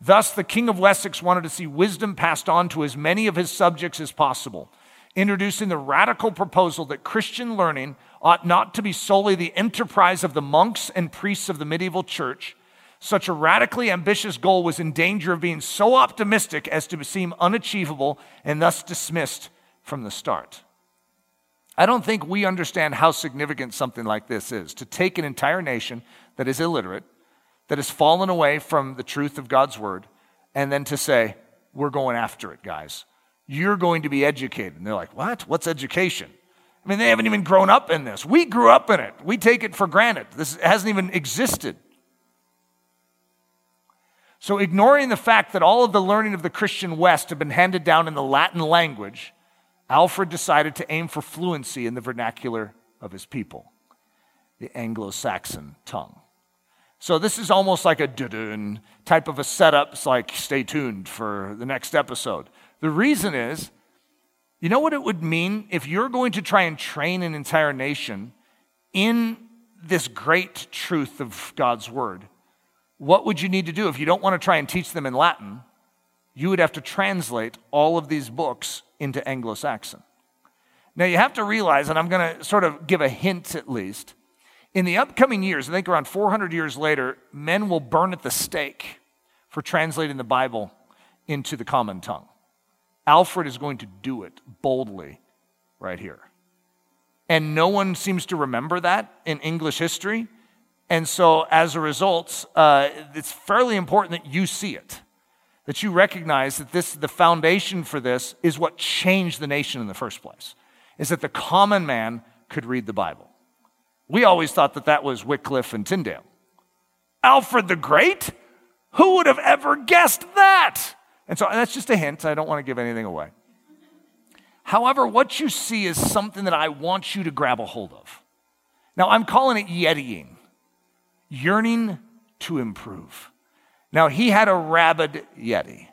Thus, the King of Wessex wanted to see wisdom passed on to as many of his subjects as possible, introducing the radical proposal that Christian learning ought not to be solely the enterprise of the monks and priests of the medieval church such a radically ambitious goal was in danger of being so optimistic as to seem unachievable and thus dismissed from the start. I don't think we understand how significant something like this is to take an entire nation that is illiterate, that has fallen away from the truth of God's word, and then to say, We're going after it, guys. You're going to be educated. And they're like, What? What's education? I mean, they haven't even grown up in this. We grew up in it. We take it for granted. This hasn't even existed. So, ignoring the fact that all of the learning of the Christian West had been handed down in the Latin language, Alfred decided to aim for fluency in the vernacular of his people, the Anglo Saxon tongue. So, this is almost like a type of a setup. It's like, stay tuned for the next episode. The reason is, you know what it would mean if you're going to try and train an entire nation in this great truth of God's word? What would you need to do if you don't want to try and teach them in Latin? You would have to translate all of these books into Anglo Saxon. Now, you have to realize, and I'm going to sort of give a hint at least, in the upcoming years, I think around 400 years later, men will burn at the stake for translating the Bible into the common tongue. Alfred is going to do it boldly right here. And no one seems to remember that in English history And so, as a result, uh, it's fairly important that you see it, that you recognize that this, the foundation for this is what changed the nation in the first place, is that the common man could read the Bible. We always thought that that was Wycliffe and Tyndale. Alfred the Great? Who would have ever guessed that? And so that's just a hint. I don't want to give anything away. However, what you see is something that I want you to grab a hold of. Now, I'm calling it yetiing, yearning to improve. Now, he had a rabid yeti.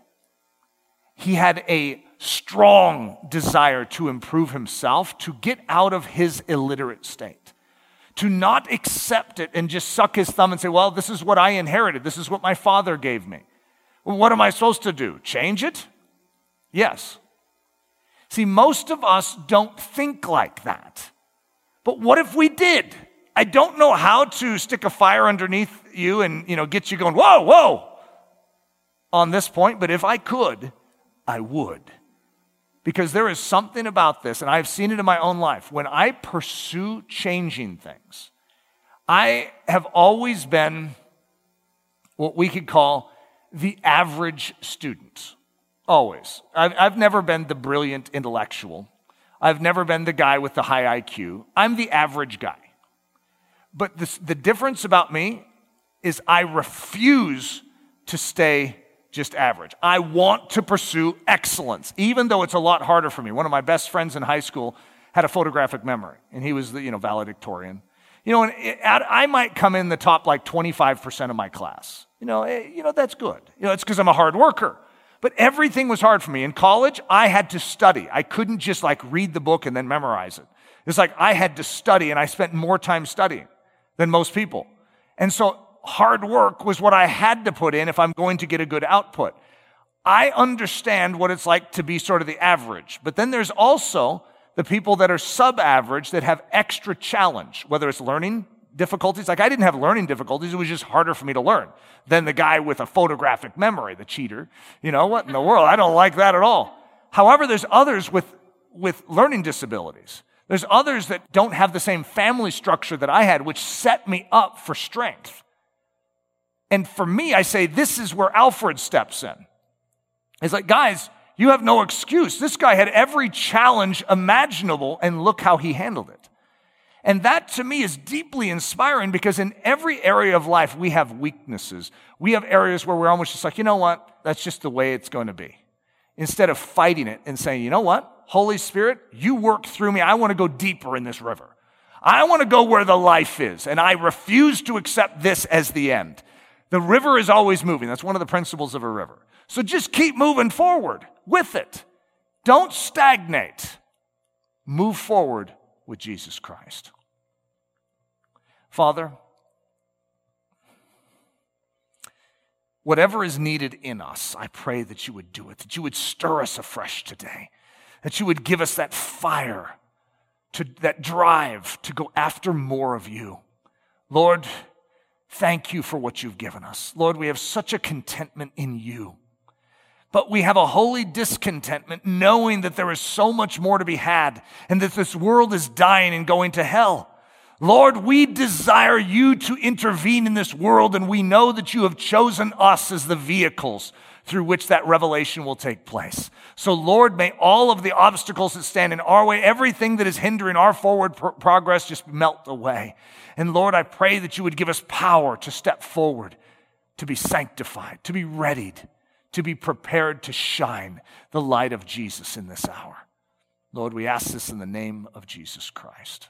He had a strong desire to improve himself, to get out of his illiterate state, to not accept it and just suck his thumb and say, Well, this is what I inherited. This is what my father gave me. Well, what am I supposed to do? Change it? Yes. See, most of us don't think like that. But what if we did? I don't know how to stick a fire underneath you and, you know, get you going, whoa, whoa, on this point, but if I could, I would. Because there is something about this, and I've seen it in my own life. When I pursue changing things, I have always been what we could call the average student. Always. I've, I've never been the brilliant intellectual. I've never been the guy with the high IQ. I'm the average guy. But this, the difference about me is I refuse to stay just average. I want to pursue excellence, even though it's a lot harder for me. One of my best friends in high school had a photographic memory, and he was the you know valedictorian. You know, and it, I might come in the top like 25% of my class. You know, eh, you know that's good. You know, it's because I'm a hard worker. But everything was hard for me. In college, I had to study. I couldn't just like read the book and then memorize it. It's like I had to study and I spent more time studying than most people. And so hard work was what I had to put in if I'm going to get a good output. I understand what it's like to be sort of the average, but then there's also the people that are sub average that have extra challenge, whether it's learning difficulties. Like I didn't have learning difficulties. It was just harder for me to learn than the guy with a photographic memory, the cheater. You know, what in the world? I don't like that at all. However, there's others with, with learning disabilities. There's others that don't have the same family structure that I had, which set me up for strength. And for me, I say this is where Alfred steps in. He's like, guys, you have no excuse. This guy had every challenge imaginable, and look how he handled it. And that to me is deeply inspiring because in every area of life, we have weaknesses. We have areas where we're almost just like, you know what? That's just the way it's going to be. Instead of fighting it and saying, you know what? Holy Spirit, you work through me. I want to go deeper in this river. I want to go where the life is, and I refuse to accept this as the end. The river is always moving. That's one of the principles of a river. So just keep moving forward with it. Don't stagnate. Move forward with Jesus Christ. Father, whatever is needed in us, I pray that you would do it, that you would stir us afresh today, that you would give us that fire, to, that drive to go after more of you. Lord, thank you for what you've given us. Lord, we have such a contentment in you. But we have a holy discontentment knowing that there is so much more to be had and that this world is dying and going to hell. Lord, we desire you to intervene in this world, and we know that you have chosen us as the vehicles through which that revelation will take place. So, Lord, may all of the obstacles that stand in our way, everything that is hindering our forward progress, just melt away. And Lord, I pray that you would give us power to step forward, to be sanctified, to be readied to be prepared to shine the light of Jesus in this hour. Lord, we ask this in the name of Jesus Christ.